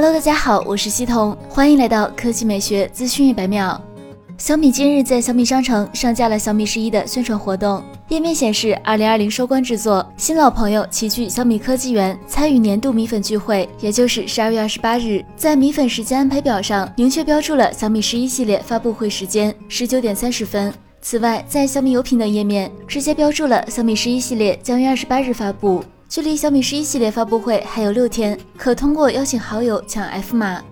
Hello，大家好，我是西彤，欢迎来到科技美学资讯一百秒。小米今日在小米商城上架了小米十一的宣传活动，页面显示二零二零收官之作，新老朋友齐聚小米科技园，参与年度米粉聚会，也就是十二月二十八日，在米粉时间安排表上明确标注了小米十一系列发布会时间十九点三十分。此外，在小米有品等页面直接标注了小米十一系列将于二十八日发布。距离小米十一系列发布会还有六天，可通过邀请好友抢 F 码。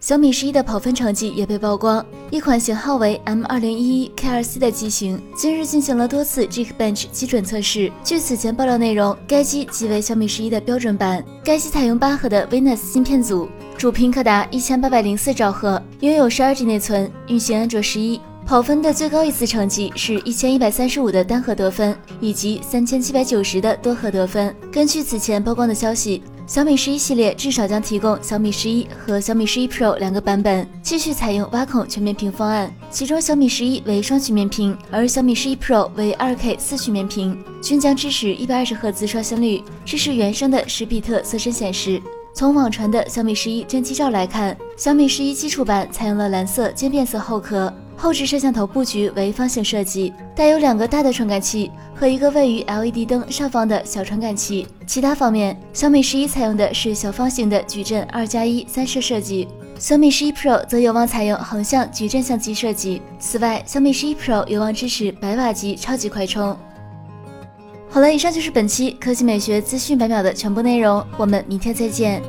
小米十一的跑分成绩也被曝光，一款型号为 M 二零一一 K 二 C 的机型，今日进行了多次 Geekbench 基准测试。据此前爆料内容，该机即为小米十一的标准版，该机采用八核的 Venus 芯片组，主频可达一千八百零四兆赫，拥有十二 G 内存，运行安卓十一。跑分的最高一次成绩是一千一百三十五的单核得分，以及三千七百九十的多核得分。根据此前曝光的消息，小米十一系列至少将提供小米十一和小米十一 Pro 两个版本，继续采用挖孔全面屏方案。其中小米十一为双曲面屏，而小米十一 Pro 为二 K 四曲面屏，均将支持一百二十赫兹刷新率，支持原生的十比特色身显示。从网传的小米十一真机照来看，小米十一基础版采用了蓝色渐变色后壳。后置摄像头布局为方形设计，带有两个大的传感器和一个位于 LED 灯上方的小传感器。其他方面，小米十一采用的是小方形的矩阵二加一三摄设计，小米十一 Pro 则有望采用横向矩阵相机设计。此外，小米十一 Pro 有望支持百瓦级超级快充。好了，以上就是本期科技美学资讯百秒的全部内容，我们明天再见。